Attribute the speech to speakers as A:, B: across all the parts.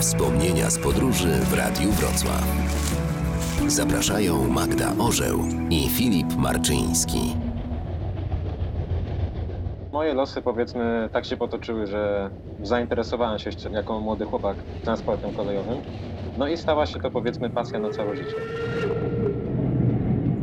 A: Wspomnienia z podróży w Radiu Wrocław. Zapraszają Magda Orzeł i Filip Marczyński.
B: Moje losy powiedzmy tak się potoczyły, że zainteresowałem się jeszcze jako młody chłopak transportem kolejowym. No i stała się to powiedzmy pasja na całe życie.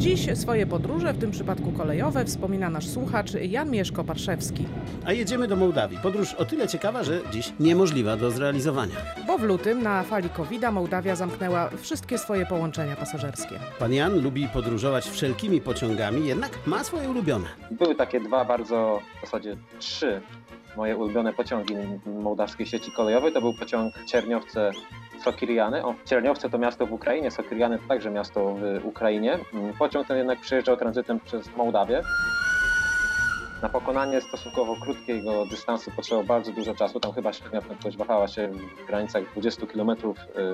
C: Dziś swoje podróże, w tym przypadku kolejowe, wspomina nasz słuchacz Jan Mieszko-Parszewski.
D: A jedziemy do Mołdawii. Podróż o tyle ciekawa, że dziś niemożliwa do zrealizowania.
C: Bo w lutym na fali covid Mołdawia zamknęła wszystkie swoje połączenia pasażerskie.
D: Pan Jan lubi podróżować wszelkimi pociągami, jednak ma swoje ulubione.
B: Były takie dwa bardzo, w zasadzie trzy moje ulubione pociągi mołdawskiej sieci kolejowej. To był pociąg Czerniowce Sokiriany. O, Czerniowce to miasto w Ukrainie, Sokiriany to także miasto w Ukrainie. Mm, Pociąg ten jednak przejeżdżał tranzytem przez Mołdawię. Na pokonanie stosunkowo krótkiego dystansu potrzebowało bardzo dużo czasu. Tam chyba średnia prędkość wahała się w granicach 20 km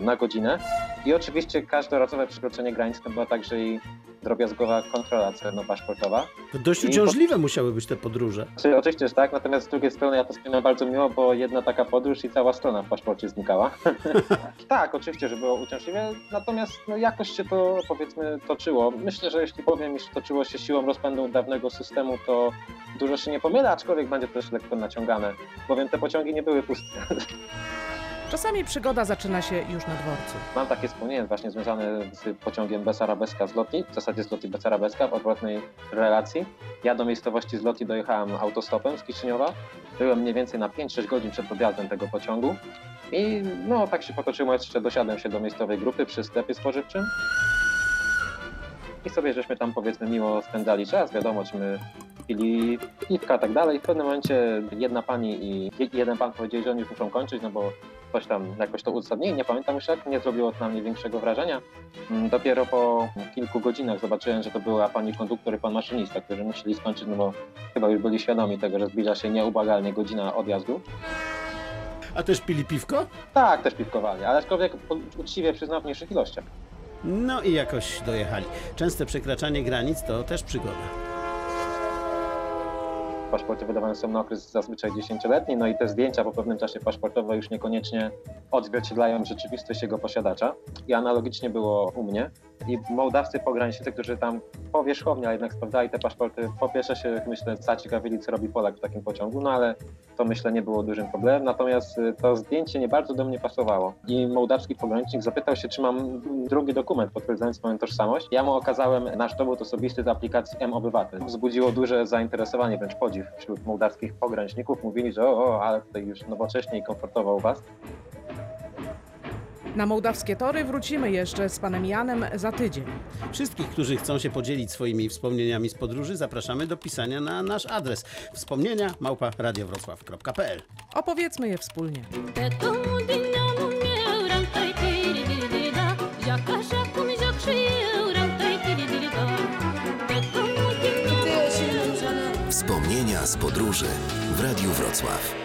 B: na godzinę. I oczywiście każdorazowe przekroczenie granic to była także i drobiazgowa kontrola celno-paszportowa.
D: To dość
B: I po-
D: uciążliwe musiały być te podróże.
B: Znaczy, oczywiście, że tak, natomiast z drugiej strony ja to wspominam bardzo miło, bo jedna taka podróż i cała strona w paszporcie znikała. tak, oczywiście, że było uciążliwe, natomiast no, jakoś się to powiedzmy toczyło. Myślę, że jeśli powiem, iż toczyło się siłą rozpędu dawnego systemu, to dużo się nie pomylę, aczkolwiek będzie też lekko naciągane, bowiem te pociągi nie były puste.
C: Czasami przygoda zaczyna się już na dworcu.
B: Mam takie wspomnienie właśnie związane z pociągiem Besarabeska z Lotni, w zasadzie z Lotni Besarabeska w odwrotnej relacji. Ja do miejscowości z Lotni dojechałem autostopem z Kiszyniowa. Byłem mniej więcej na 5-6 godzin przed odjazdem tego pociągu. I no tak się potoczyło, jeszcze dosiadłem się do miejscowej grupy przy sklepie spożywczym. I sobie żeśmy tam powiedzmy miło spędzali czas, wiadomo, czy my pili piwka i tak dalej. W pewnym momencie jedna pani i je- jeden pan powiedzieli, że oni już muszą kończyć, no bo coś tam jakoś to uzasadnili, nie pamiętam już jak, nie zrobiło to na mnie większego wrażenia. Mm, Dopiero po kilku godzinach zobaczyłem, że to była pani konduktor i pan maszynista, którzy musieli skończyć, no bo chyba już byli świadomi tego, że zbliża się nieubłagalnie godzina odjazdu.
D: A też pili piwko?
B: Tak, też piwkowali, ale aczkolwiek uczciwie przyznam w mniejszych ilościach.
D: No i jakoś dojechali. Częste przekraczanie granic to też przygoda.
B: Paszporty wydawane są na okres zazwyczaj 10-letni, no i te zdjęcia po pewnym czasie paszportowe już niekoniecznie odzwierciedlają rzeczywistość jego posiadacza. I analogicznie było u mnie. I mołdawscy pogranicznicy, którzy tam powierzchownie, ale jednak sprawdzali te paszporty, po pierwsze się, myślę, zaciekawili, co robi Polak w takim pociągu, no ale to myślę nie było dużym problemem. Natomiast y, to zdjęcie nie bardzo do mnie pasowało. I mołdawski pogranicznik zapytał się, czy mam drugi dokument potwierdzający moją tożsamość. Ja mu okazałem nasz dowód osobisty z aplikacji M-Obywatel. Wzbudziło duże zainteresowanie, wręcz podziw wśród mołdawskich pograniczników. Mówili, że o, o ale tutaj już nowocześnie i komfortowo u was.
C: Na mołdawskie tory wrócimy jeszcze z panem Janem za tydzień.
D: Wszystkich, którzy chcą się podzielić swoimi wspomnieniami z podróży, zapraszamy do pisania na nasz adres wspomnienia małpa radiowrocław.pl.
C: Opowiedzmy je wspólnie.
A: Wspomnienia z podróży w Radiu Wrocław.